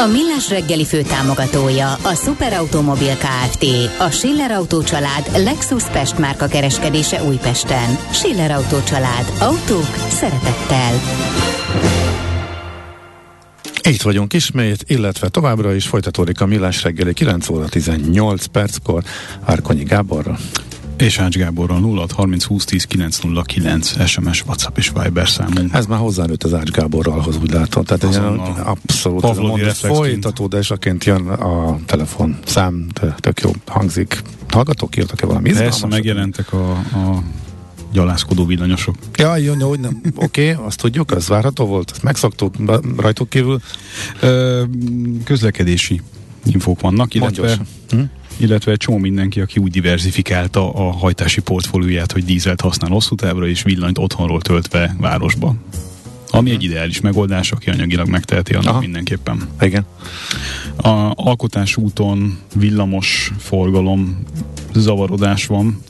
A Millás reggeli főtámogatója a Superautomobil KFT, a Schiller Auto család Lexus Pest márka kereskedése Újpesten. Schiller Auto család. Autók szeretettel. Itt vagyunk ismét, illetve továbbra is folytatódik a Millás reggeli 9 óra 18 perckor Árkonyi Gáborral. És Ács Gáborral 0 30 20 10 909 SMS, WhatsApp és Viber számunk. Ez már hozzánőtt az Ács Gáborralhoz, úgy látom. Tehát egy abszolút mondat folytatódásaként jön a telefon szám, tök jó hangzik. Hallgatók írtak-e valami Persze, megjelentek a, a gyalászkodó villanyosok. Ja, jó, jó, nem. Oké, okay, azt tudjuk, az várható volt, ezt megszoktuk rajtuk kívül. Ö, közlekedési infók vannak, illetve, hm? Illetve egy csomó mindenki, aki úgy diversifikálta a hajtási portfólióját, hogy dízelt használ hosszú távra, és villanyt otthonról töltve városba. Ami egy ideális megoldás, aki anyagilag megteheti annak Aha. mindenképpen. Igen. A alkotás úton villamos forgalom zavarodás van,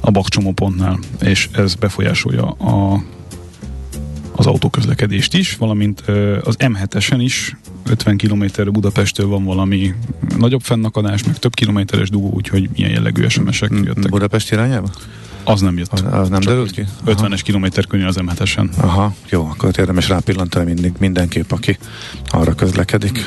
a bakcsomópontnál, és ez befolyásolja a, az autóközlekedést is, valamint az M7-esen is 50 km Budapesttől van valami nagyobb fennakadás, meg több kilométeres dugó, úgyhogy milyen jellegű SMS-ek mm, jöttek. Budapest irányába? Az nem jött. Az, az nem derült ki? 50-es kilométer könnyű az M7-esen. Aha, jó, akkor érdemes rápillantani mindig, mindenképp, aki arra közlekedik.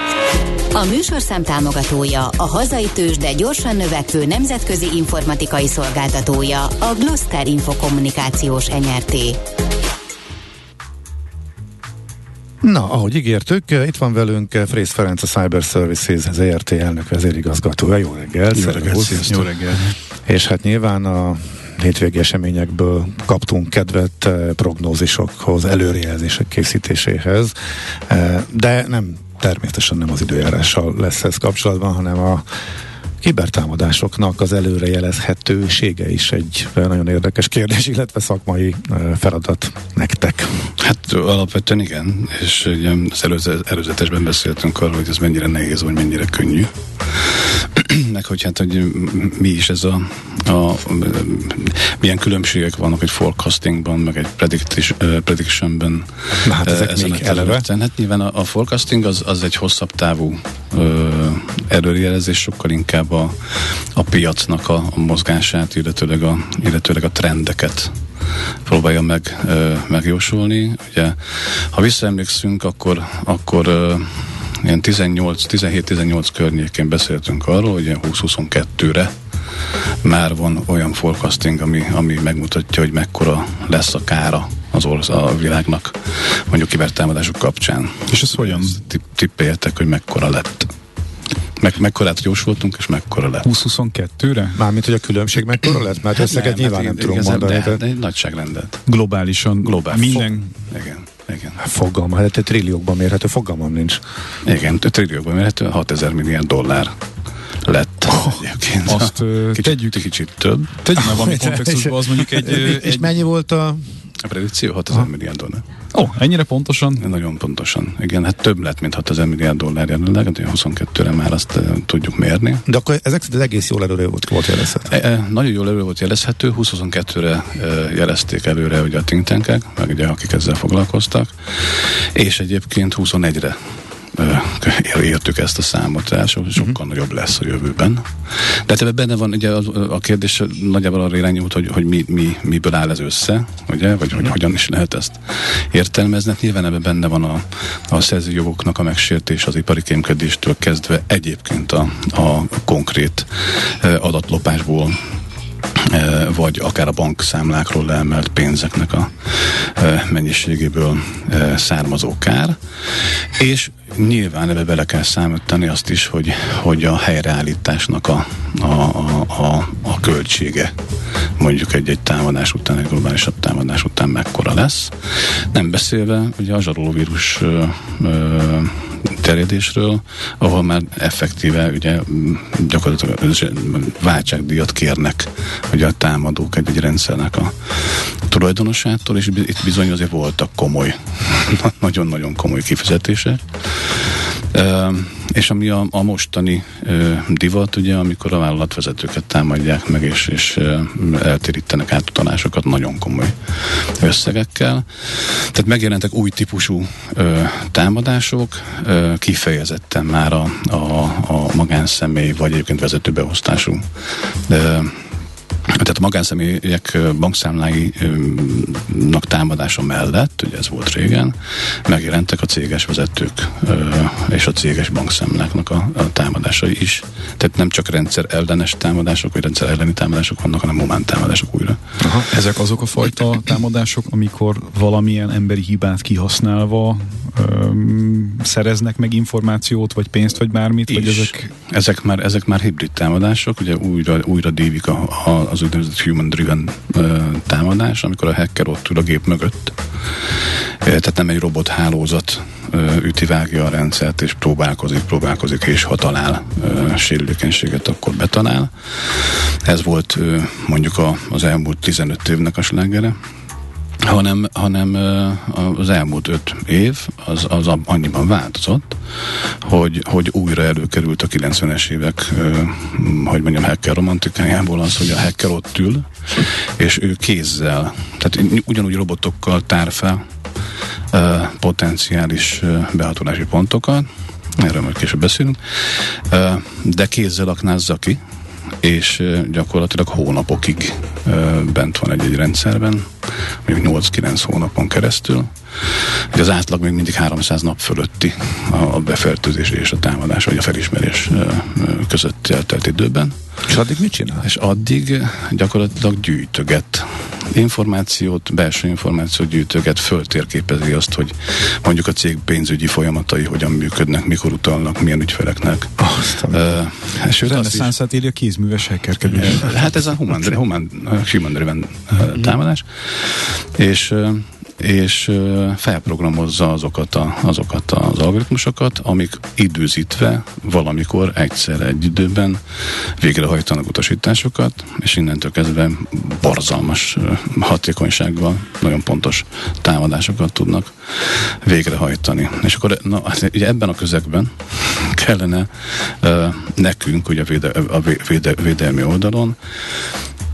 A műsorszám támogatója, a hazai tős, de gyorsan növekvő nemzetközi informatikai szolgáltatója, a Gloster Infokommunikációs NRT. Na, ahogy ígértük, itt van velünk Frész Ferenc, a Cyber Services ZRT elnök vezérigazgatója. Jó reggel! Jó reggel, Jó reggel! És hát nyilván a hétvégi eseményekből kaptunk kedvet eh, prognózisokhoz, előrejelzések készítéséhez, eh, de nem természetesen nem az időjárással lesz ez kapcsolatban, hanem a kibertámadásoknak az előrejelezhetősége is egy nagyon érdekes kérdés, illetve szakmai feladat nektek. Hát alapvetően igen, és ugye az előzetesben beszéltünk arról, hogy ez mennyire nehéz, vagy mennyire könnyű. meg hogy hát, hogy mi is ez a, a milyen különbségek vannak egy forecastingban, meg egy predictionben. Na hát ezek ezen még eleve. Hát nyilván a, a forecasting az, az egy hosszabb távú ö, előrejelzés, sokkal inkább a, a piacnak a, a mozgását, illetőleg a, illetőleg a trendeket próbálja meg, ö, megjósolni. Ugye, ha visszaemlékszünk, akkor, akkor ö, ilyen 17-18 környékén beszéltünk arról, hogy 20-22-re már van olyan forecasting, ami, ami megmutatja, hogy mekkora lesz a kára az ország, a világnak, mondjuk kibertámadások kapcsán. És ez hogyan? Tippeljetek, hogy mekkora lett. Meg, mekkorát jósoltunk, és mekkora lett. 20-22-re? Mármint, hogy a különbség mekkora lett? Mert hát összeget nyilván hát nem tudom mondani. De, de egy nagyságrendet. Globálisan. Globál. Minden. Fog, igen. Igen. Hát fogalma, hát egy trilliókban mérhető, fogalmam nincs. Igen, trilliókban mérhető, 6000 milliárd dollár lett. Oh, egyébként. Azt kicsit, tegyük, kicsit több. Tegyük meg valami kontextusban, az mondjuk egy... És egy, mennyi volt a... A predikció 6000 milliárd dollár. Ó, oh, ennyire pontosan? Nagyon pontosan. Igen, hát több lett, mint 6000 milliárd dollár jelenleg, de 22-re már azt uh, tudjuk mérni. De akkor ezek szerint egész jól előre volt, volt jelezhető. E, e, nagyon jól előre volt jelezhető, 2022-re e, jelezték előre ugye a think tankek, meg ugye akik ezzel foglalkoztak, és egyébként 21-re értük ezt a számot, el, sokkal uh-huh. nagyobb lesz a jövőben. De hát ebben benne van, ugye a, a kérdés nagyjából arra irányult, hogy, hogy mi, mi, miből áll ez össze, ugye, vagy hogy hogyan is lehet ezt értelmezni. Hát nyilván ebben benne van a, a szerzőjogoknak a megsértés az ipari kémkedéstől kezdve egyébként a, a konkrét adatlopásból vagy akár a bankszámlákról leemelt pénzeknek a mennyiségéből származó kár. És nyilván ebbe bele kell számítani azt is, hogy, hogy a helyreállításnak a, a, a, a, költsége mondjuk egy-egy támadás után, egy globálisabb támadás után mekkora lesz. Nem beszélve ugye a zsarolóvírus ö, ö, terjedésről, ahol már effektíve ugye gyakorlatilag váltságdíjat kérnek ugye a támadók egy-egy rendszernek a tulajdonosától, és itt bizony azért voltak komoly, nagyon-nagyon komoly kifizetések. És ami a, a mostani ö, divat, ugye, amikor a vállalatvezetőket támadják meg, és, és ö, eltérítenek átutalásokat nagyon komoly összegekkel. Tehát megjelentek új típusú ö, támadások, ö, kifejezetten már a, a, a magánszemély, vagy egyébként vezetőbeosztású ö, tehát a magánszemélyek bankszámláinak támadása mellett, ugye ez volt régen, megjelentek a céges vezetők és a céges bankszámláknak a, a támadásai is. Tehát nem csak rendszer ellenes támadások, vagy rendszer elleni támadások vannak, hanem momán támadások újra. Aha, ezek azok a fajta támadások, amikor valamilyen emberi hibát kihasználva öm, szereznek meg információt, vagy pénzt, vagy bármit? Is. Vagy ezek... Ezek, már, ezek már hibrid támadások, ugye újra, újra dívik a, a, az úgynevezett human driven támadás, amikor a hacker ott ül a gép mögött. Tehát nem egy robot hálózat üti vágja a rendszert, és próbálkozik, próbálkozik, és ha talál sérülékenységet, akkor betalál. Ez volt mondjuk az elmúlt 15 évnek a slágere hanem, hanem az elmúlt öt év az, az annyiban változott, hogy, hogy újra előkerült a 90-es évek, hogy mondjam, hacker romantikájából az, hogy a hacker ott ül, és ő kézzel, tehát ugyanúgy robotokkal tár fel potenciális behatolási pontokat, erről majd később beszélünk, de kézzel aknázza ki, és gyakorlatilag hónapokig bent van egy-egy rendszerben, mondjuk 8-9 hónapon keresztül. Ugye az átlag még mindig 300 nap fölötti a befertőzés és a támadás, vagy a felismerés között eltelt időben. És addig mit csinál? És addig gyakorlatilag gyűjtöget információt, belső információt gyűjtöget, föltérképezi azt, hogy mondjuk a cég pénzügyi folyamatai hogyan működnek, mikor utalnak, milyen ügyfeleknek. Aztán. Uh, sőt, Reneszánszát írja kézműves hackerkedés. Hát ez a human, human, human driven támadás. És és felprogramozza azokat, a, azokat az algoritmusokat, amik időzítve valamikor egyszer egy időben végrehajtanak utasításokat, és innentől kezdve borzalmas hatékonysággal nagyon pontos támadásokat tudnak végrehajtani. És akkor na, ugye ebben a közegben kellene uh, nekünk, ugye a, véde, a véde, védelmi oldalon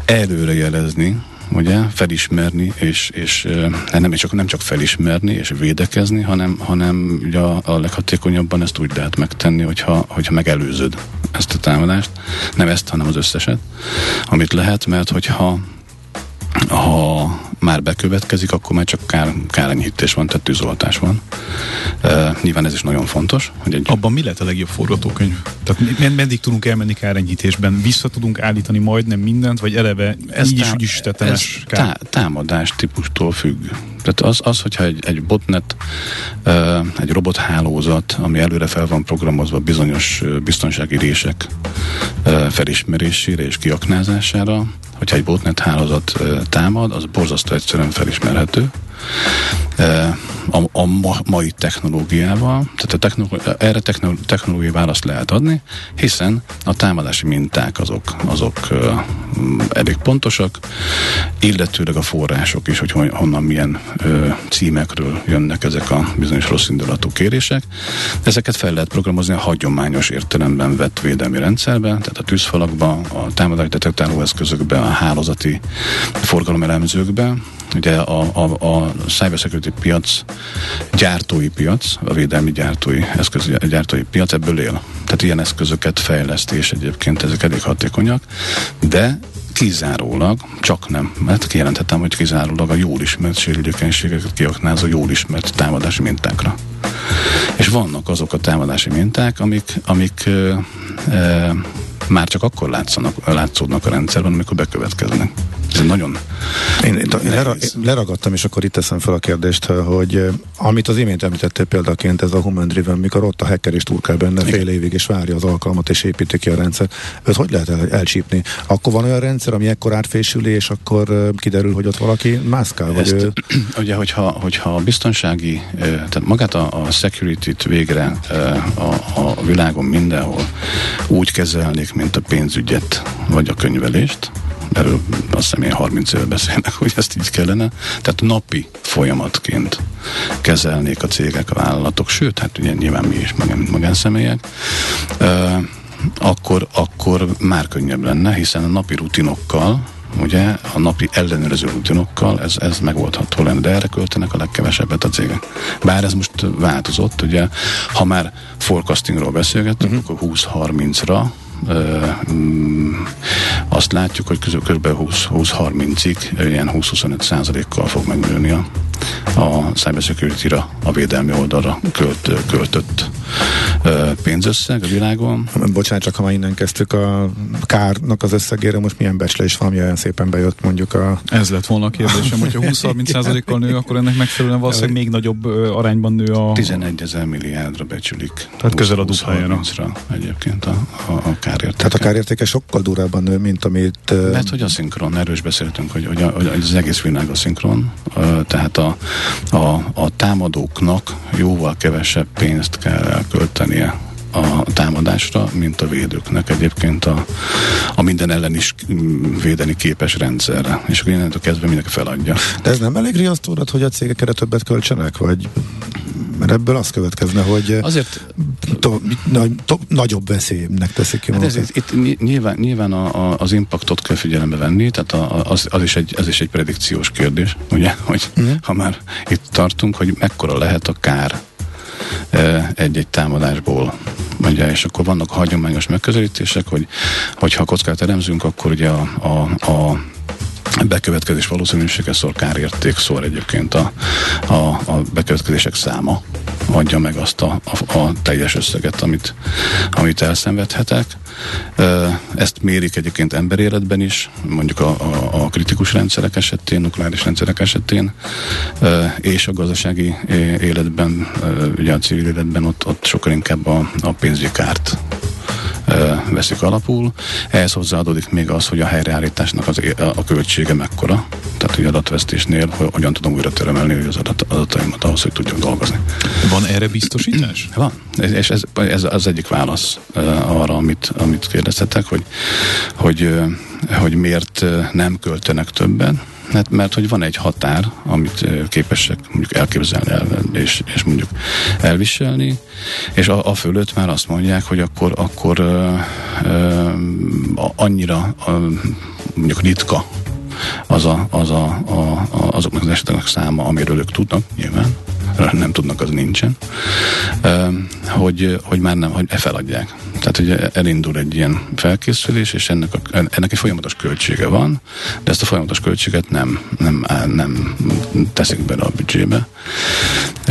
előrejelezni, ugye, felismerni, és, és hát nem, csak, nem csak felismerni és védekezni, hanem, hanem ugye a, a leghatékonyabban ezt úgy lehet megtenni, hogyha, hogyha megelőzöd ezt a támadást. Nem ezt, hanem az összeset, amit lehet, mert hogyha ha már bekövetkezik, akkor már csak kár, kárenyhítés van, tehát tűzoltás van. Uh, nyilván ez is nagyon fontos. Hogy egy... Abban mi lehet a legjobb forgatókönyv? Tehát med- meddig tudunk elmenni kárenyhítésben? Vissza tudunk állítani majdnem mindent, vagy eleve ez így tá- is, úgy is tetemes ez tá- támadás típustól függ. Tehát az, az hogyha egy, egy botnet, egy robothálózat, ami előre fel van programozva bizonyos biztonsági rések felismerésére és kiaknázására, hogyha egy botnet hálózat támad, az borzasztó egyszerűen felismerhető. A, a ma, mai technológiával, tehát a technológi, erre technológiai választ lehet adni, hiszen a támadási minták azok, azok uh, elég pontosak, illetőleg a források is, hogy honnan milyen uh, címekről jönnek ezek a bizonyos rossz indulatú kérések. Ezeket fel lehet programozni a hagyományos értelemben vett védelmi rendszerben, tehát a tűzfalakban, a támadás detektáló eszközökben, a hálózati forgalomelemzőkben, ugye a, a, a cybersecurity piac gyártói piac, a védelmi gyártói eszköz gyártói piac ebből él. Tehát ilyen eszközöket fejleszti, és egyébként ezek elég hatékonyak, de kizárólag, csak nem, mert kijelentettem, hogy kizárólag a jól ismert sérülékenységeket kiaknázó jól ismert támadási mintákra. És vannak azok a támadási minták, amik, amik ö, ö, már csak akkor látszanak, látszódnak a rendszerben, amikor bekövetkeznek. Ez nagyon én, én, én lera, leragadtam, és akkor itt teszem fel a kérdést, hogy amit az imént említettél példaként, ez a Human Driven, mikor ott a hacker is turkál benne Igen. fél évig, és várja az alkalmat, és építi ki a rendszer. Őt hogy lehet el, elcsípni? Akkor van olyan rendszer, ami ekkor átfésüli, és akkor kiderül, hogy ott valaki mászkál? Vagy ő... Ugye, hogyha, hogyha a biztonsági, tehát magát a, a security-t végre a, a világon mindenhol úgy kezelnék, mint a pénzügyet, vagy a könyvelést, erről azt hiszem én 30 éve beszélnek, hogy ezt így kellene. Tehát napi folyamatként kezelnék a cégek, a vállalatok, sőt, hát ugye nyilván mi is magán, magánszemélyek, akkor, akkor már könnyebb lenne, hiszen a napi rutinokkal, ugye a napi ellenőrző rutinokkal ez, ez megoldható lenne, de erre költenek a legkevesebbet a cégek. Bár ez most változott, ugye, ha már forecastingról beszélgettünk, uh-huh. akkor 20-30-ra Mm, azt látjuk, hogy kb. 20-30-ig ilyen 20-25 százalékkal fog megnőni a, a cybersecurity-ra, a védelmi oldalra költ, költött pénzösszeg a világon. Bocsánat, csak ha már innen kezdtük a kárnak az összegére, most milyen becslés valami olyan szépen bejött mondjuk a... Ez lett volna a kérdésem, hogyha 20-30 százalékkal nő, akkor ennek megfelelően valószínűleg még nagyobb arányban nő a... 11 ezer milliárdra becsülik. Tehát közel a duplájára. Egyébként a, a, a kárértéke. Tehát a kárértéke sokkal durábban nő, mint amit... Mert hogy a szinkron, erről is beszéltünk, hogy, hogy, a, hogy az egész világ a szinkron, tehát a, a, a támadóknak jóval kevesebb pénzt kell elköltenie a támadásra, mint a védőknek egyébként a, a minden ellen is védeni képes rendszerre. És akkor innentől kezdve mindenki feladja. De ez nem elég riasztórat, hogy a cégek erre többet költsenek? Vagy mert ebből az következne, hogy azért to, na, to, nagyobb veszélynek teszik ki hát ez, Itt nyilván, nyilván a, a, az impactot kell figyelembe venni, tehát a, az, az, is egy, az is egy predikciós kérdés, ugye, hogy uh-huh. ha már itt tartunk, hogy mekkora lehet a kár egy-egy támadásból. Ugye, és akkor vannak hagyományos megközelítések, hogy hogyha kockát elemzünk, akkor ugye a, a, a bekövetkezés valószínűsége szor kárérték szor egyébként a, a, a bekövetkezések száma adja meg azt a, a, a teljes összeget, amit, amit elszenvedhetek. Ezt mérik egyébként emberéletben is, mondjuk a, a, a kritikus rendszerek esetén, nukleáris rendszerek esetén, és a gazdasági életben, ugye a civil életben ott, ott sokkal inkább a, a pénzügyi kárt veszik alapul. Ehhez hozzáadódik még az, hogy a helyreállításnak az, a költsége mekkora. Tehát, hogy adatvesztésnél hogy hogyan tudom újra termelni az adat, adataimat ahhoz, hogy tudjunk dolgozni. Van erre biztosítás? Van. És ez, ez az egyik válasz arra, amit, amit kérdeztetek, hogy, hogy, hogy miért nem költenek többen mert, mert hogy van egy határ, amit képesek mondjuk elképzelni el, és, és mondjuk elviselni, és a, a fölött már azt mondják, hogy akkor, akkor ö, ö, annyira ö, mondjuk ritka az a, az a, a, a, azoknak az eseteknek száma, amiről ők tudnak, nyilván, nem tudnak, az nincsen, hogy, hogy már nem, hogy feladják. Tehát, hogy elindul egy ilyen felkészülés, és ennek, a, ennek egy folyamatos költsége van, de ezt a folyamatos költséget nem, nem, nem teszik bele a büdzsébe.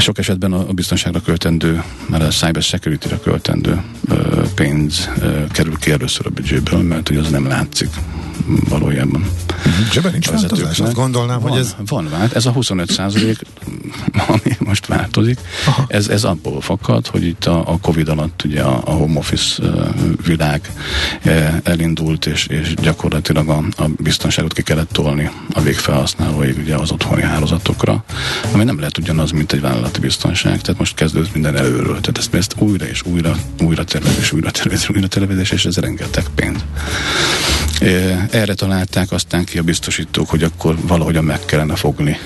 Sok esetben a biztonságra költendő, mert a cyber security-re költendő pénz kerül ki először a büdzséből, mert hogy az nem látszik valójában. Uh-huh. Zsebe nincs változás? Azt gondolnám, van, hogy ez... Van vált. Ez a 25 százalék, ami most változik, ez, ez abból fakad, hogy itt a, a Covid alatt ugye a, a home office világ elindult, és, és gyakorlatilag a, a biztonságot ki kellett tolni a végfelhasználóig ugye az otthoni hálózatokra, ami nem lehet ugyanaz, mint egy vállalati biztonság. Tehát most kezdődött minden előről. Tehát ezt, ezt újra és újra, újra tervezés, újra tervezés, újra tervezés, és ez rengeteg pénz. Erre találták aztán ki a biztosítók, hogy akkor valahogyan meg kellene fogni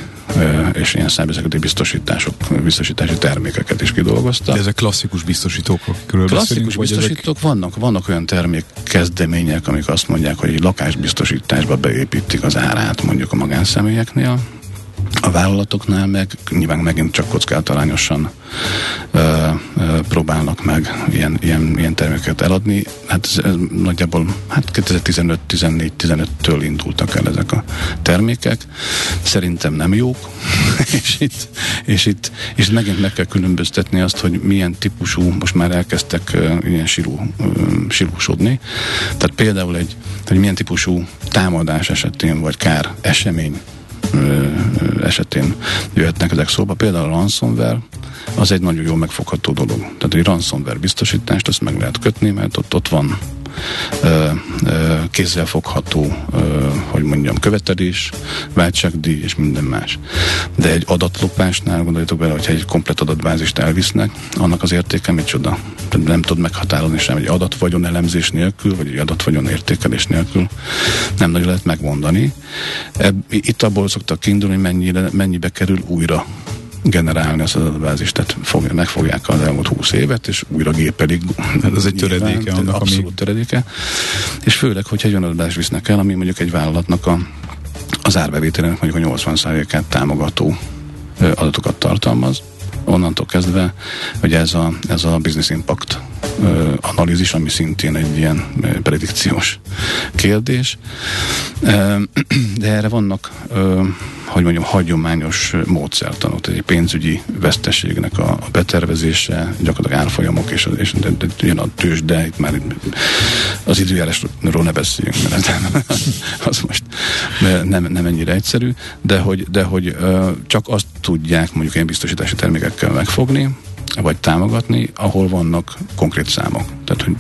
és ilyen számbizsgálati biztosítások, biztosítási termékeket is kidolgoztak. De ezek klasszikus biztosítók? Klasszikus biztosítók ezek... vannak, vannak olyan termékkezdemények, amik azt mondják, hogy egy lakásbiztosításba beépítik az árát mondjuk a magánszemélyeknél, A vállalatoknál meg nyilván megint csak kockázatalányosan ö, ö, próbálnak meg ilyen, ilyen, ilyen termékeket eladni. Hát ez, ez nagyjából hát 2015-14-15-től indultak el ezek a termékek. Szerintem nem jók, és itt, és itt és megint meg kell különböztetni azt, hogy milyen típusú, most már elkezdtek ilyen uh, silúsodni. Tehát például egy, hogy milyen típusú támadás esetén, vagy kár esemény esetén jöhetnek ezek szóba. Például a ransomware, az egy nagyon jó megfogható dolog. Tehát egy ransomware biztosítást azt meg lehet kötni, mert ott, ott van kézzel fogható, hogy mondjam, követelés, váltságdíj és minden más. De egy adatlopásnál gondoljatok bele, hogyha egy komplet adatbázist elvisznek, annak az értéke micsoda. Tehát nem tud meghatározni sem egy adatvagyon elemzés nélkül, vagy egy adatvagyon értékelés nélkül. Nem nagyon lehet megmondani. Itt abból szoktak kiindulni, mennyibe kerül újra generálni az adatbázist, tehát fog, megfogják az elmúlt 20 évet, és újra gépelik. Hát ez egy töredéke annak, Abszolút ami... töredéke. És főleg, hogyha egy olyan adatbázis visznek el, ami mondjuk egy vállalatnak a, az árbevételének mondjuk a 80%-át támogató adatokat tartalmaz, onnantól kezdve, hogy ez a, ez a business impact ö, analízis, ami szintén egy ilyen ö, predikciós kérdés. Ö, de erre vannak ö, hogy mondjam, hagyományos módszertanok, egy pénzügyi veszteségnek a, a betervezése, gyakorlatilag árfolyamok, és, és de, de, jön a tős, de itt már az időjárásról ne beszéljünk, mert az most nem, nem ennyire egyszerű, de hogy, de hogy csak azt tudják mondjuk ilyen biztosítási termékekkel megfogni, vagy támogatni, ahol vannak konkrét számok. Tehát, hogy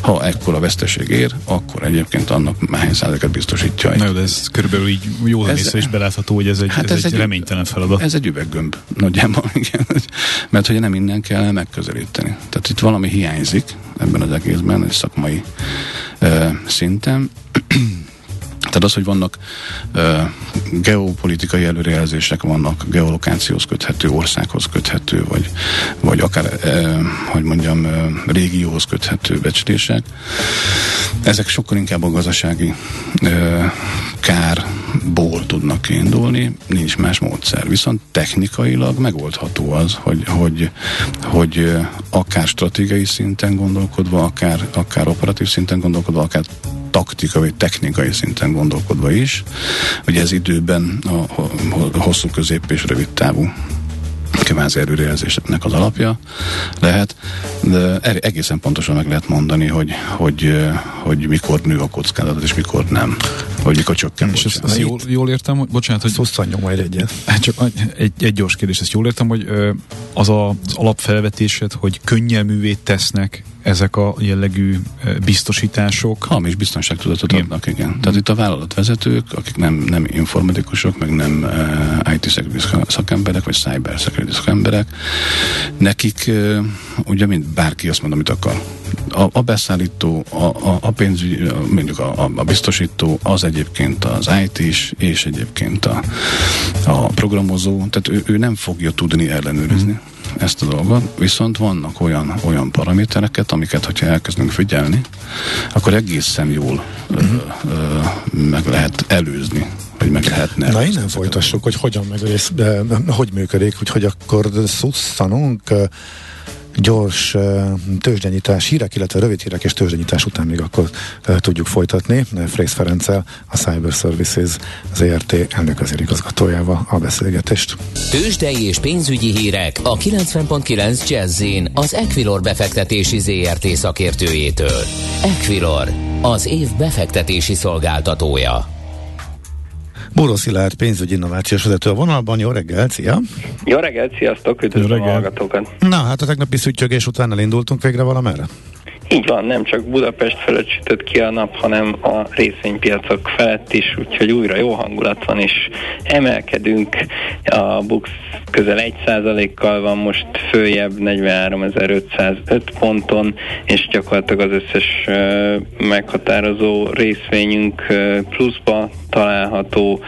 ha ekkora veszteség ér, akkor egyébként annak hány százaléket biztosítja. Na, de ez körülbelül így jó ez, is belátható, hogy ez egy, hát ez, ez egy, egy reménytelen feladat. Ez egy üveggömb nagyjából, igen. Mert hogy nem innen kell megközelíteni. Tehát itt valami hiányzik ebben az egészben, egy szakmai uh, szinten. Tehát az, hogy vannak uh, geopolitikai előrejelzések, vannak geolokációhoz köthető, országhoz köthető, vagy, vagy akár, uh, hogy mondjam, uh, régióhoz köthető becslések, ezek sokkal inkább a gazdasági uh, kárból tudnak kiindulni, nincs más módszer. Viszont technikailag megoldható az, hogy, hogy, hogy akár stratégiai szinten gondolkodva, akár, akár operatív szinten gondolkodva, akár taktika vagy technikai szinten gondolkodva is, hogy ez időben a, hosszú közép és rövid távú kvázi erőrejelzéseknek az alapja lehet, de egészen pontosan meg lehet mondani, hogy, hogy, hogy mikor nő a kockázat, és mikor nem. Hogy mikor csökken. És ezt, ezt jól, jól értem, hogy, bocsánat, hogy... Szusszanjon majd egyet. Hát csak egy, egy gyors kérdés, ezt jól értem, hogy az a, az alapfelvetésed, hogy könnyelművé tesznek ezek a jellegű biztosítások. Hamis biztonságtudatot igen. adnak, igen. Tehát itt a vállalatvezetők, akik nem, nem informatikusok, meg nem uh, IT szakemberek, vagy cyber security szakemberek, nekik uh, ugye mind bárki azt mond, amit akar. A, a beszállító, a, a, a pénzügy, mondjuk a, a, a biztosító, az egyébként az IT is, és egyébként a, a programozó, tehát ő, ő nem fogja tudni ellenőrizni. Mm ezt a dolgot, viszont vannak olyan, olyan paramétereket, amiket, hogyha elkezdünk figyelni, akkor egészen jól uh-huh. ö, ö, meg lehet előzni hogy meg lehetne. Na innen folytassuk, hogy hogyan meg, hogy működik, úgyhogy akkor szusszanunk gyors tőzsdenyítás hírek, illetve rövid hírek és tőzsdenyítás után még akkor tudjuk folytatni. Frész Ferenccel, a Cyber Services ZRT elnök igazgatójával a beszélgetést. Tőzsdei és pénzügyi hírek a 90.9 jazz az Equilor befektetési ZRT szakértőjétől. Equilor, az év befektetési szolgáltatója. Bóró Szilárd, pénzügyi innovációs vezető a vonalban. Jó reggelt, szia! Jó reggelt, sziasztok, üdvözlöm a hallgatókat! Na, hát a tegnapi szüttyögés után elindultunk végre valamerre? Így van, nem csak Budapest felett sütött ki a nap, hanem a részvénypiacok felett is, úgyhogy újra jó hangulat van, és emelkedünk. A Bux közel 1%-kal van most följebb 43.505 ponton, és gyakorlatilag az összes meghatározó részvényünk pluszba található,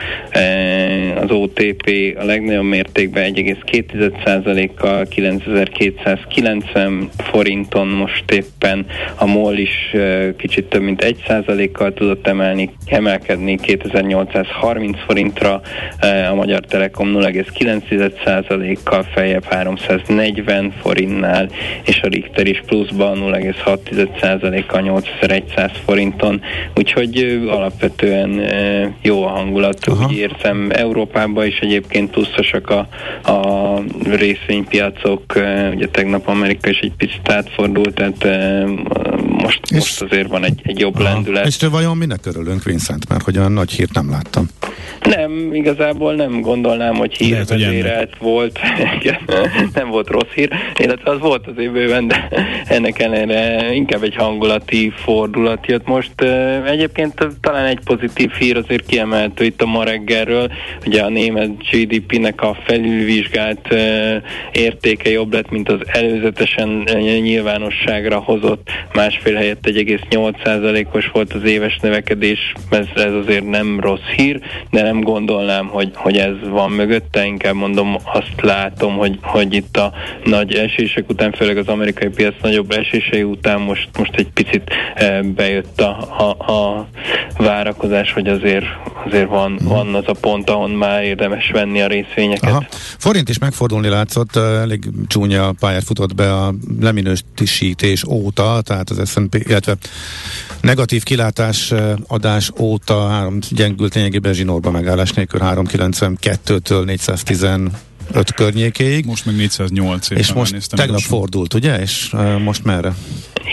az OTP a legnagyobb mértékben 1,2%-kal 9290 forinton most éppen. A MOL is kicsit több mint 1%-kal tudott emelni, emelkedni 2830 forintra, a Magyar Telekom 0,9%-kal feljebb 340 forintnál, és a Richter is pluszban 0,6%-kal 8100 forinton, úgyhogy alapvetően jó a hangulat, Aha. úgy érzem Európában is egyébként pluszosak a, a részvénypiacok, ugye tegnap Amerika is egy picit átfordult, tehát most, és most azért van egy, egy jobb aha. lendület. És te vajon minek örülünk, Vincent, mert hogy olyan nagy hírt nem láttam? Nem, igazából nem gondolnám, hogy hírvezérelt volt. nem volt rossz hír, illetve az volt az bőven, de ennek ellenére inkább egy hangulati fordulat jött most. Egyébként talán egy pozitív hír azért kiemeltő itt a ma reggelről, ugye a német GDP-nek a felülvizsgált értéke jobb lett, mint az előzetesen nyilvánosságra hozott. Másfél helyett 1,8%-os volt az éves növekedés, ez, ez azért nem rossz hír, de nem gondolnám, hogy, hogy ez van mögötte, inkább mondom, azt látom, hogy, hogy itt a nagy esések után, főleg az amerikai piac nagyobb esései után most, most egy picit bejött a, a, a várakozás, hogy azért, azért van, hmm. van az a pont, ahon már érdemes venni a részvényeket. Aha. Forint is megfordulni látszott, elég csúnya pályát futott be a leminősítés óta, tehát az S&P, illetve negatív kilátás adás óta három gyengült lényegében zsinórba megállás nélkül 392-től 410 5 környékéig. Most meg 408 És most tegnap fordult, ugye? És uh, most merre?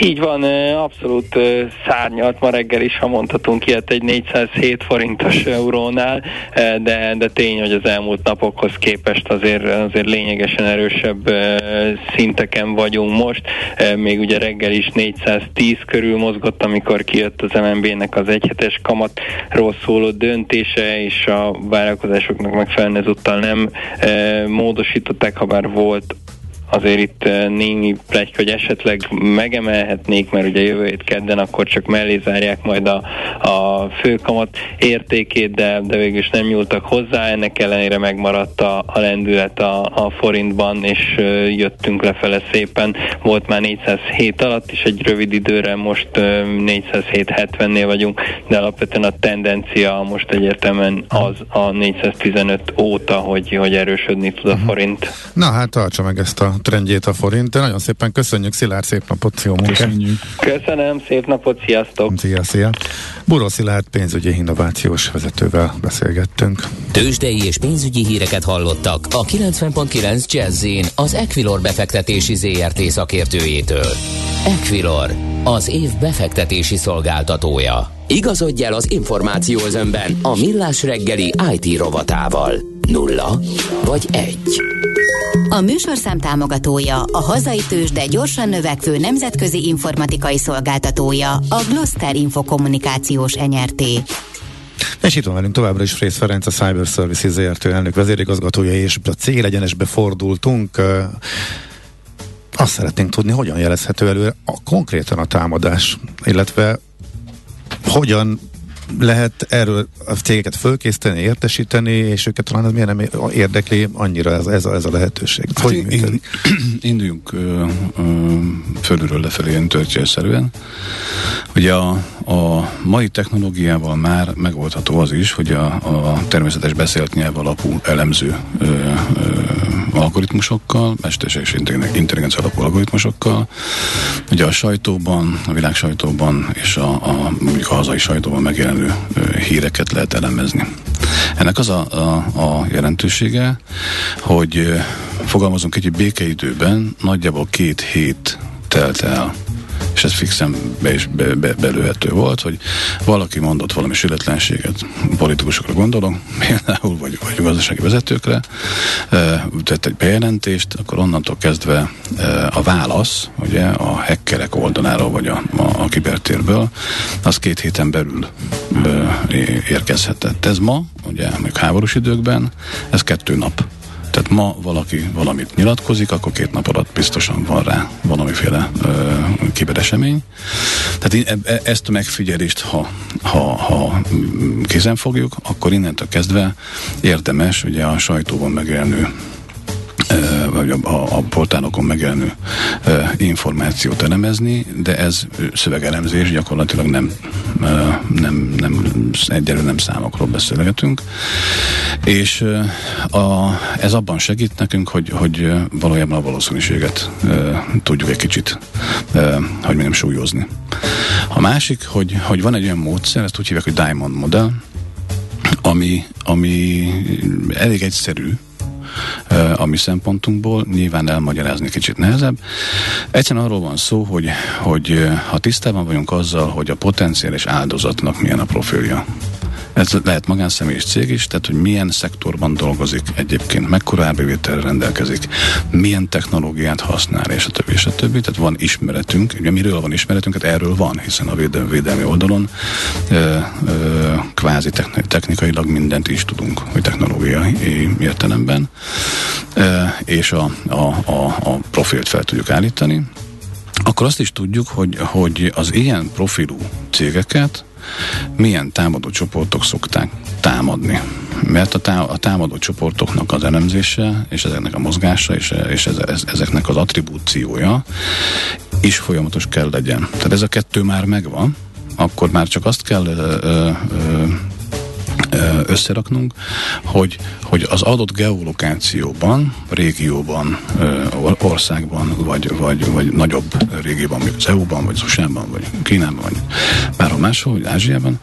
Így van, abszolút szárnyalt ma reggel is, ha mondhatunk ilyet egy 407 forintos eurónál, de, de tény, hogy az elmúlt napokhoz képest azért, azért lényegesen erősebb szinteken vagyunk most. Még ugye reggel is 410 körül mozgott, amikor kijött az MNB-nek az egyhetes kamatról szóló döntése, és a várakozásoknak megfelelően ezúttal nem módosították, ha bár volt azért itt eh, némi plegy, hogy esetleg megemelhetnék, mert ugye jövő hét kedden akkor csak mellé zárják majd a, a főkamat értékét, de, de végül is nem nyúltak hozzá, ennek ellenére megmaradt a, a lendület a, a forintban, és uh, jöttünk lefele szépen. Volt már 407 alatt is egy rövid időre, most uh, 407-70-nél vagyunk, de alapvetően a tendencia most egyértelműen az a 415 óta, hogy, hogy erősödni tud a mhm. forint. Na hát tartsa meg ezt a trendjét a forint. Nagyon szépen köszönjük, Szilárd, szép napot, jó munkát! Köszönjük. Köszönöm, szép napot, sziasztok! Szia, szia! Buró Szilárd pénzügyi innovációs vezetővel beszélgettünk. Tőzsdei és pénzügyi híreket hallottak a 90.9 jazz az Equilor befektetési ZRT szakértőjétől. Equilor, az év befektetési szolgáltatója. Igazodj el az információ a millás reggeli IT rovatával. Nulla vagy egy. A műsorszám támogatója, a hazai tőzsde gyorsan növekvő nemzetközi informatikai szolgáltatója, a Gloster Infokommunikációs NRT. És itt van velünk továbbra is Frész Ferenc, a Cyber Services ZRT elnök vezérigazgatója, és a célegyenesbe fordultunk. Azt szeretnénk tudni, hogyan jelezhető elő a, konkrétan a támadás, illetve hogyan lehet erről a cégeket fölkészíteni, értesíteni, és őket talán az miért nem érdekli annyira ez, ez, a, ez a lehetőség? Hát hogy in, induljunk ö, ö, fölülről lefelé történetszerűen. Ugye a, a mai technológiával már megoldható az is, hogy a, a természetes beszélt nyelv alapú elemző ö, ö, algoritmusokkal, mesterséges intelligencia alapú algoritmusokkal, ugye a sajtóban, a világ sajtóban és a, a, mondjuk a hazai sajtóban megjelenő híreket lehet elemezni. Ennek az a, a, a jelentősége, hogy fogalmazunk egy békeidőben nagyjából két hét telt el és ez fixen be is be, be, belőhető volt, hogy valaki mondott valami sületlenséget, politikusokra gondolom, például, vagy, vagy gazdasági vezetőkre, tett egy bejelentést, akkor onnantól kezdve a válasz, ugye a hackerek oldaláról, vagy a, a, a kibertérből, az két héten belül érkezhetett. Ez ma, ugye, még háborús időkben, ez kettő nap Tehát ma valaki valamit nyilatkozik, akkor két nap alatt biztosan van rá valamiféle ö, kiberesemény. Tehát e, e, ezt a megfigyelést, ha, ha, ha kézen fogjuk, akkor innentől kezdve érdemes ugye a sajtóban megjelenő vagy a, a, a portálokon megjelenő e, információt elemezni, de ez szövegelemzés gyakorlatilag nem, e, nem, nem egyelőre nem számokról beszélgetünk. És e, a, ez abban segít nekünk, hogy, hogy valójában a valószínűséget e, tudjuk egy kicsit, e, hogy mondjam, súlyozni. A másik, hogy, hogy van egy olyan módszer, ezt úgy hívják, hogy Diamond modell, ami, ami elég egyszerű, a mi szempontunkból, nyilván elmagyarázni kicsit nehezebb. Egyszerűen arról van szó, hogy, hogy ha tisztában vagyunk azzal, hogy a potenciális áldozatnak milyen a profilja, ez lehet magánszemély és cég is, tehát hogy milyen szektorban dolgozik egyébként, mekkora árbevételre rendelkezik, milyen technológiát használ, és a többi, és a többi. Tehát van ismeretünk, ugye miről van ismeretünk, hát erről van, hiszen a védelmi oldalon ö, ö, kvázi technikailag mindent is tudunk, hogy technológiai értelemben, ö, és a, a, a, a profilt fel tudjuk állítani, akkor azt is tudjuk, hogy, hogy az ilyen profilú cégeket milyen támadó csoportok szokták támadni. Mert a, tá- a támadó csoportoknak az elemzése, és ezeknek a mozgása, és, és ez, ez, ezeknek az attribúciója is folyamatos kell legyen. Tehát ez a kettő már megvan, akkor már csak azt kell ö, ö, ö, összeraknunk, hogy, hogy az adott geolokációban, régióban, országban, vagy, vagy, vagy nagyobb régióban, mondjuk az EU-ban, vagy az vagy Kínában, vagy bárhol máshol, vagy Ázsiában,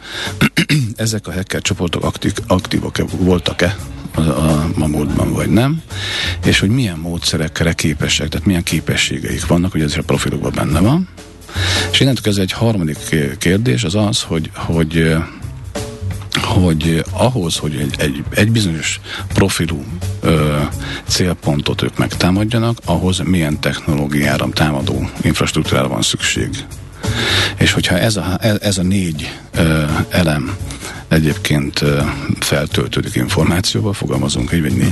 ezek a hacker csoportok aktív, aktívak voltak-e a, a, módban, vagy nem, és hogy milyen módszerekre képesek, tehát milyen képességeik vannak, hogy ez a profilokban benne van. És innentől ez egy harmadik kérdés az az, hogy, hogy hogy ahhoz, hogy egy, egy, egy bizonyos profilú ö, célpontot ők megtámadjanak, ahhoz milyen technológiára, támadó infrastruktúrára van szükség. És hogyha ez a, ez a négy ö, elem egyébként feltöltődik információba, fogalmazunk egy vagy négy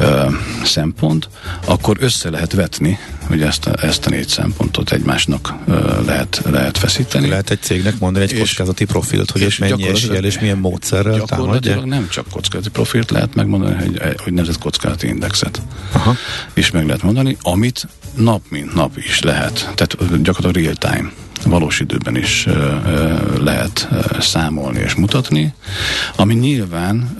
uh-huh. szempont, akkor össze lehet vetni, hogy ezt a, ezt a négy szempontot egymásnak lehet, lehet feszíteni. Lehet egy cégnek mondani egy és, kockázati profilt, hogy és mennyi eséllyel és milyen módszerrel támadja? nem csak kockázati profilt lehet megmondani, hogy, hogy nevezett kockázati indexet Aha. is meg lehet mondani, amit nap mint nap is lehet. Tehát gyakorlatilag real time valós időben is lehet számolni és mutatni, ami nyilván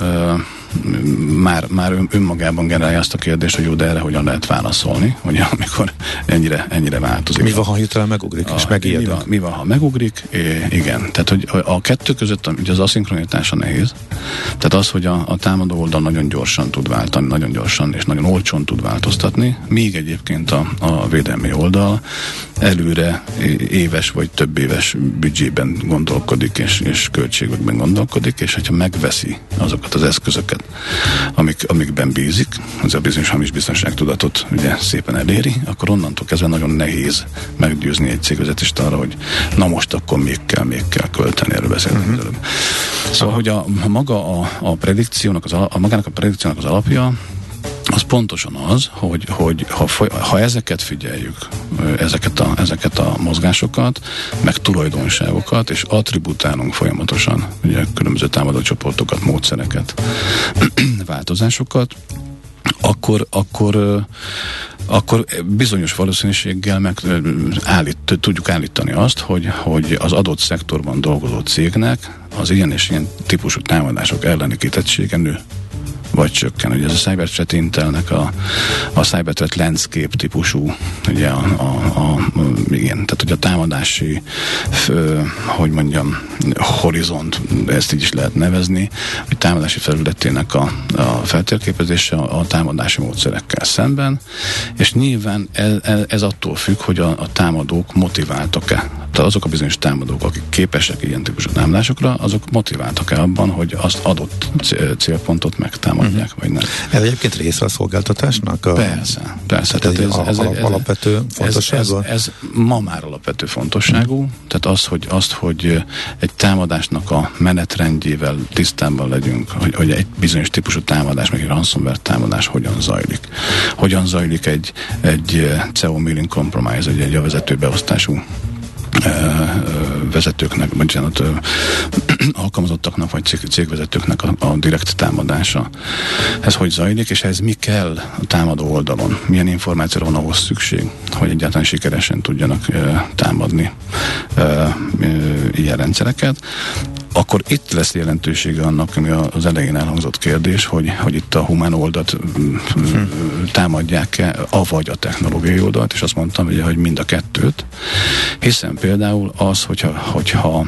már, már önmagában generálja azt a kérdést, hogy jó, de erre hogyan lehet válaszolni, ugye, amikor ennyire, ennyire változik. Mi van, ha hirtelen megugrik, a, és megijed? Mi van, mi van, ha megugrik? É, igen. Tehát, hogy a kettő között ugye az aszinkronitása nehéz. Tehát az, hogy a, a támadó oldal nagyon gyorsan tud váltani, nagyon gyorsan és nagyon olcsón tud változtatni, míg egyébként a, a védelmi oldal előre éves vagy több éves büdzsében gondolkodik, és, és költségekben gondolkodik, és hogyha megveszi azokat az eszközöket, amik, amikben bízik, az a bizonyos hamis biztonságtudatot ugye szépen eléri, akkor onnantól kezdve nagyon nehéz meggyőzni egy cégvezetést arra, hogy na most akkor még kell, még kell költeni, erről beszéltünk uh-huh. előbb. Szóval, Aha. hogy a, a maga a, a predikciónak, az, a magának a predikciónak az alapja, az pontosan az, hogy, hogy ha, ha ezeket figyeljük, ezeket a, ezeket a mozgásokat, meg tulajdonságokat, és attributálunk folyamatosan ugye, különböző támadó csoportokat, módszereket, változásokat, akkor, akkor akkor bizonyos valószínűséggel meg állít, tudjuk állítani azt, hogy, hogy az adott szektorban dolgozó cégnek az ilyen és ilyen típusú támadások elleni kitettsége nő vagy csökken. Ugye ez a Cyberthreat Intelnek a, a Cyberthreat Landscape típusú, ugye a, a, a, igen, tehát hogy a támadási, fő, hogy mondjam, horizont, ezt így is lehet nevezni, hogy támadási felületének a, a feltérképezése a, a támadási módszerekkel szemben, és nyilván ez, ez attól függ, hogy a, a támadók motiváltak-e. Tehát azok a bizonyos támadók, akik képesek ilyen típusú támadásokra, azok motiváltak-e abban, hogy azt adott célpontot megtámadják támadják, uh-huh. vagy nem. Ez egyébként része a szolgáltatásnak? A... Persze, persze. Tehát, tehát ez, ez, ez, ez, alapvető fontosságú? Ez, ez, ez ma már alapvető fontosságú, uh-huh. tehát az, hogy, azt, hogy egy támadásnak a menetrendjével tisztában legyünk, hogy, hogy egy bizonyos típusú támadás, meg egy ransomware támadás hogyan zajlik. Hogyan zajlik egy, egy CEO mailing compromise, egy, egy a vezetőbeosztású vezetőknek, bocsánat, alkalmazottaknak vagy cég, cégvezetőknek a, a direkt támadása. Ez hogy zajlik, és ez mi kell a támadó oldalon? Milyen információra van ahhoz szükség, hogy egyáltalán sikeresen tudjanak e, támadni e, e, ilyen rendszereket? Akkor itt lesz jelentősége annak, ami az elején elhangzott kérdés, hogy, hogy itt a humán oldalt hmm. támadják-e, avagy a technológiai oldalt, és azt mondtam, ugye, hogy mind a kettőt, hiszen például az, hogyha, hogyha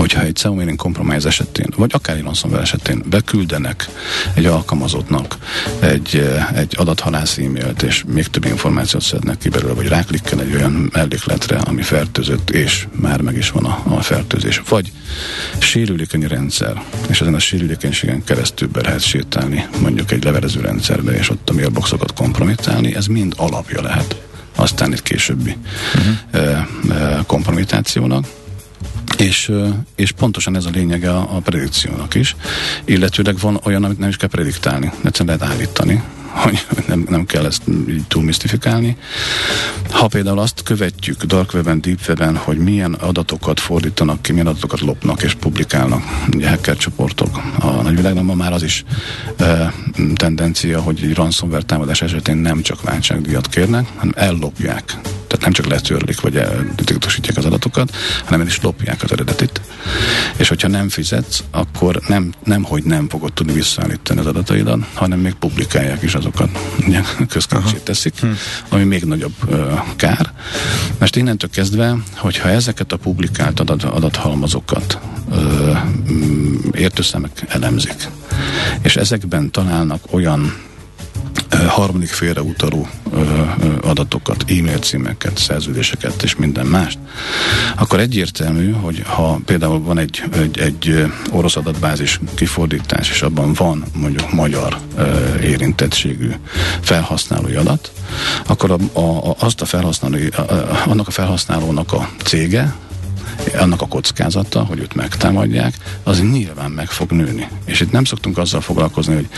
hogyha egy SEO mailing compromise esetén, vagy akár egy ransomware esetén beküldenek egy alkalmazottnak egy, eh, egy adathalász e-mailt, és még több információt szednek ki belőle, vagy ráklikkel egy olyan mellékletre, ami fertőzött, és már meg is van a, a fertőzés. Vagy sérülékeny rendszer, és ezen a sérülékenységen keresztül be lehet sétálni mondjuk egy levelező rendszerbe, és ott a mailboxokat kompromittálni, ez mind alapja lehet aztán egy későbbi uh-huh. e, e, kompromitációnak. És, és pontosan ez a lényege a, a predikciónak is, illetőleg van olyan, amit nem is kell prediktálni, egyszerűen lehet állítani, hogy nem, nem kell ezt túl misztifikálni. Ha például azt követjük dark webben, deep webben, hogy milyen adatokat fordítanak ki, milyen adatokat lopnak és publikálnak, ugye hacker csoportok a nagyvilágban, ma már az is e, tendencia, hogy egy ransomware támadás esetén nem csak váltságdíjat kérnek, hanem ellopják tehát nem csak letörlik, vagy titkosítják az adatokat, hanem el is lopják az eredetit. És hogyha nem fizetsz, akkor nem, nem hogy nem fogod tudni visszaállítani az adataidat, hanem még publikálják is azokat. Ugye közkeresét teszik, hm. ami még nagyobb uh, kár. Most innentől kezdve, hogyha ezeket a publikált adat, adathalmazokat uh, értőszemek elemzik, és ezekben találnak olyan harmadik félre utaló adatokat, e-mail címeket, szerződéseket és minden mást, akkor egyértelmű, hogy ha például van egy, egy, egy orosz adatbázis kifordítás, és abban van mondjuk magyar érintettségű felhasználói adat, akkor a, a, azt a felhasználói, a, annak a felhasználónak a cége, annak a kockázata, hogy őt megtámadják, az nyilván meg fog nőni. És itt nem szoktunk azzal foglalkozni, hogy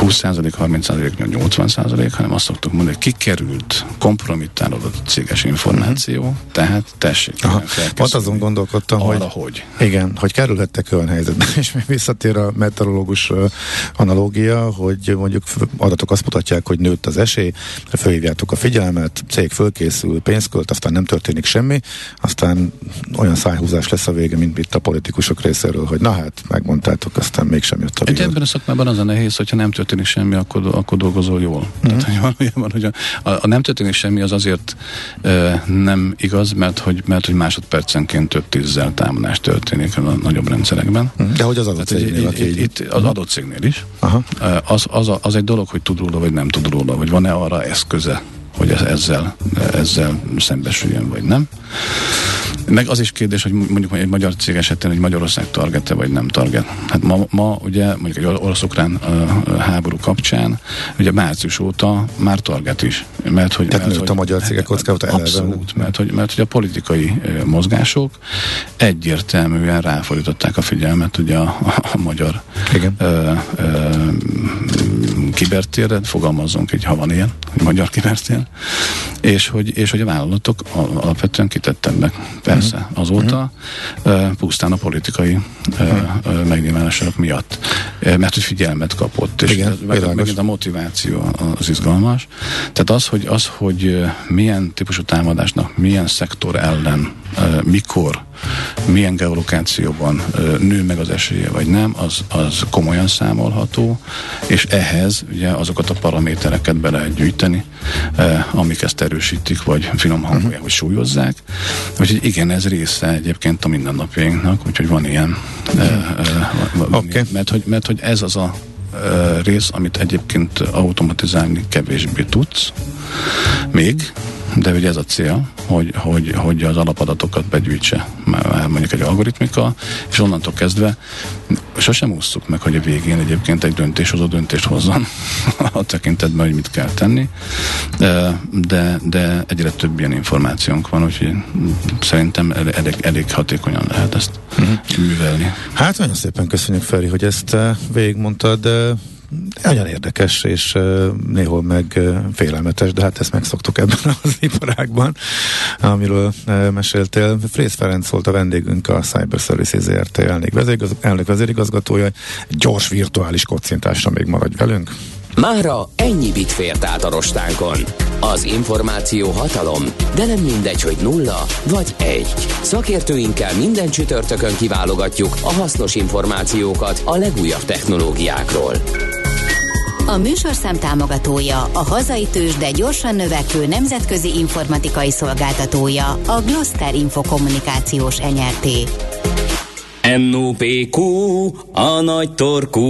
20%, 30%, 80%, hanem azt szoktuk mondani, hogy kikerült, kompromittálódott a céges információ, uh-huh. tehát tessék. Pont azon gondolkodtam, arra, hogy, hogy igen, hogy kerülhettek olyan helyzetbe, és még visszatér a meteorológus analógia, hogy mondjuk adatok azt mutatják, hogy nőtt az esély, fölhívjátok a figyelmet, cég fölkészül, pénzt költ, aztán nem történik semmi, aztán olyan szájhúzás lesz a vége, mint itt a politikusok részéről, hogy na hát, megmondtátok, aztán mégsem jött a Egy ebben a szakmában az a nehéz, hogyha nem történik semmi, akkor, akkor dolgozol jól. Mm-hmm. Tehát, hogy valójában, hogy a, a, a, nem történik semmi, az azért e, nem igaz, mert hogy, mert hogy másodpercenként több tízzel támadás történik a nagyobb rendszerekben. Mm. De hogy az adott cégnél? Itt, itt, itt az adott cégnél is. Aha. Az, az, a, az egy dolog, hogy tud róla, vagy nem tud róla, vagy van-e arra eszköze, hogy ezzel, ezzel szembesüljön, vagy nem. Meg az is kérdés, hogy mondjuk egy magyar cég esetén, hogy Magyarország target vagy nem target. Hát ma, ma ugye mondjuk egy orosz-ukrán uh, háború kapcsán, ugye március óta már target is. Mert, hogy, Tehát mert, hogy, a magyar cégek kockázata Abszolút, mert hogy, mert hogy a politikai uh, mozgások egyértelműen ráfordították a figyelmet ugye a, a, a magyar Igen. Uh, uh, kibertérre, fogalmazzunk egy, ha van ilyen, hogy magyar kibertér, és hogy, és hogy a vállalatok alapvetően kitettebbek. Persze, uh-huh. azóta uh, pusztán a politikai uh, megnyilvánulások miatt. Uh, mert hogy figyelmet kapott, és Igen, meg, megint a motiváció az izgalmas. Tehát az, hogy, az, hogy milyen típusú támadásnak, milyen szektor ellen, mikor, milyen geolokációban nő meg az esélye, vagy nem, az, az komolyan számolható, és ehhez ugye azokat a paramétereket be lehet gyűjteni, amik ezt erősítik, vagy finom hangolják, uh-huh. vagy súlyozzák. Úgyhogy igen, ez része egyébként a mindennapjainknak, úgyhogy van ilyen. Okay. mert, hogy, mert hogy ez az a rész, amit egyébként automatizálni kevésbé tudsz, még, de ugye ez a cél, hogy, hogy, hogy az alapadatokat begyűjtse már mondjuk egy algoritmika, és onnantól kezdve sosem ússzuk meg, hogy a végén egyébként egy döntéshozó döntést hozzon a tekintetben, hogy mit kell tenni, de, de egyre több ilyen információnk van, úgyhogy szerintem elég, elég hatékonyan lehet ezt uh-huh. művelni. Hát nagyon szépen köszönjük Feri, hogy ezt végigmondtad nagyon érdekes, és néhol meg félelmetes, de hát ezt megszoktuk ebben az iparágban, amiről meséltél. Frész Ferenc volt a vendégünk, a Cyber Services ZRT elnök, vezérigaz, elnök vezérigazgatója. Gyors virtuális kocintásra még maradj velünk. Mára ennyi bit fért át a rostánkon. Az információ hatalom, de nem mindegy, hogy nulla vagy egy. Szakértőinkkel minden csütörtökön kiválogatjuk a hasznos információkat a legújabb technológiákról. A műsorszám támogatója, a hazai tős, de gyorsan növekvő nemzetközi informatikai szolgáltatója, a Gloster Infokommunikációs enyerté. NOPQ, a nagy torkú.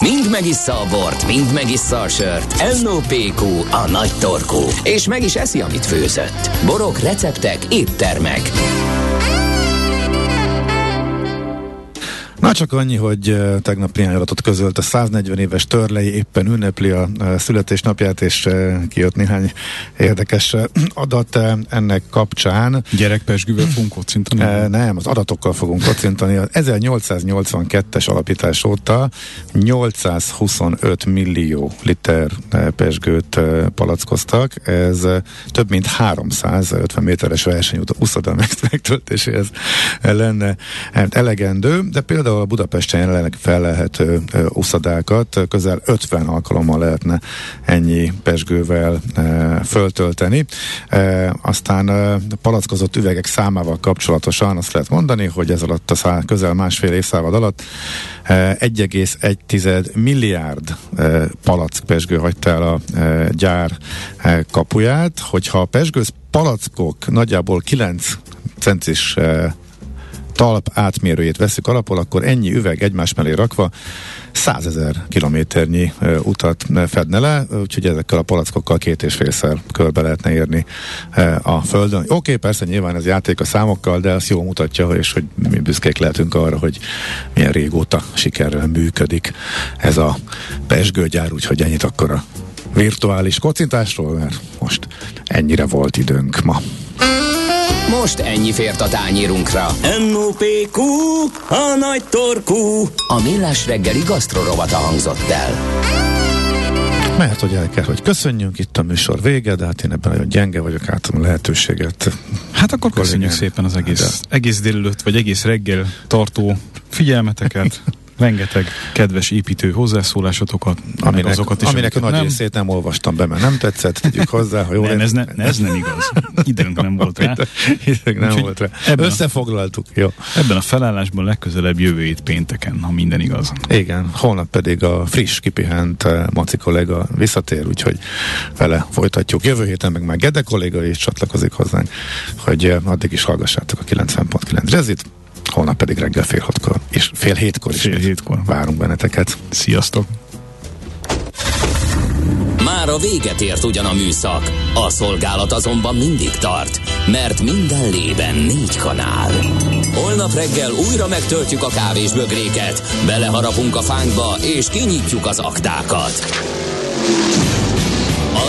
Mind megissza a bort, mind megissza a sört. NOPQ, a nagy torkú. És meg is eszi, amit főzött. Borok, receptek, éttermek. Csak annyi, hogy tegnap néhány adatot közölt a 140 éves törlei éppen ünnepli a születésnapját, és kijött néhány érdekes adat ennek kapcsán. Gyerekpesgővel fogunk kocintani? Nem, az adatokkal fogunk kocintani. Az 1882-es alapítás óta 825 millió liter pesgőt palackoztak. Ez több mint 350 méteres versenyút a uszoda megtöltéséhez lenne hát elegendő, de például a Budapesten jelenleg felelhető uszadákat közel 50 alkalommal lehetne ennyi pesgővel föltölteni. Aztán palackozott üvegek számával kapcsolatosan azt lehet mondani, hogy ez alatt a szá, közel másfél évszávad alatt 1,1 milliárd palack pesgő hagyta el a gyár kapuját, hogyha a pesgőz palackok nagyjából 9 centis talp átmérőjét veszük alapul, akkor ennyi üveg egymás mellé rakva százezer kilométernyi utat fedne le, úgyhogy ezekkel a palackokkal két és félszer körbe lehetne érni a Földön. Oké, okay, persze nyilván ez játék a számokkal, de azt jól mutatja, és hogy mi büszkék lehetünk arra, hogy milyen régóta sikerrel működik ez a pesgőgyár, úgyhogy ennyit akkor a virtuális kocintásról, mert most ennyire volt időnk ma. Most ennyi fért a tányérunkra. M.O.P.Q. A nagy torkú. A millás reggeli gasztrorovata hangzott el. Mert hogy el kell, hogy köszönjünk, itt a műsor vége, de hát én ebben nagyon gyenge vagyok, átom a lehetőséget. Hát akkor köszönjük szépen az egész, de. egész délelőtt, vagy egész reggel tartó figyelmeteket. rengeteg kedves építő hozzászólásotokat, aminek, azokat is, aminek a nagy nem. részét nem olvastam be, mert nem tetszett, tegyük hozzá, ha jól nem, ez, ne, ez nem igaz. Időnk nem volt rá. Időnk nem volt rá. Ebben Összefoglaltuk. Jó. Ebben a felállásban legközelebb jövő hét pénteken, ha minden igaz. Igen, holnap pedig a friss, kipihent eh, Maci kollega visszatér, úgyhogy vele folytatjuk. Jövő héten meg már Gede kolléga is csatlakozik hozzánk, hogy eh, addig is hallgassátok a 90.9 Rezit holnap pedig reggel fél hatkor, és fél hétkor is fél hétkor. várunk benneteket. Sziasztok! Már a véget ért ugyan a műszak, a szolgálat azonban mindig tart, mert minden lében négy kanál. Holnap reggel újra megtöltjük a kávés bögréket, beleharapunk a fánkba és kinyitjuk az aktákat.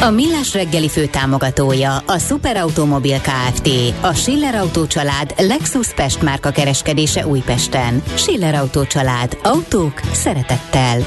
A Millás reggeli fő támogatója a Superautomobil KFT, a Schiller Auto család Lexus Pest márka kereskedése Újpesten. Schiller Auto család. Autók szeretettel.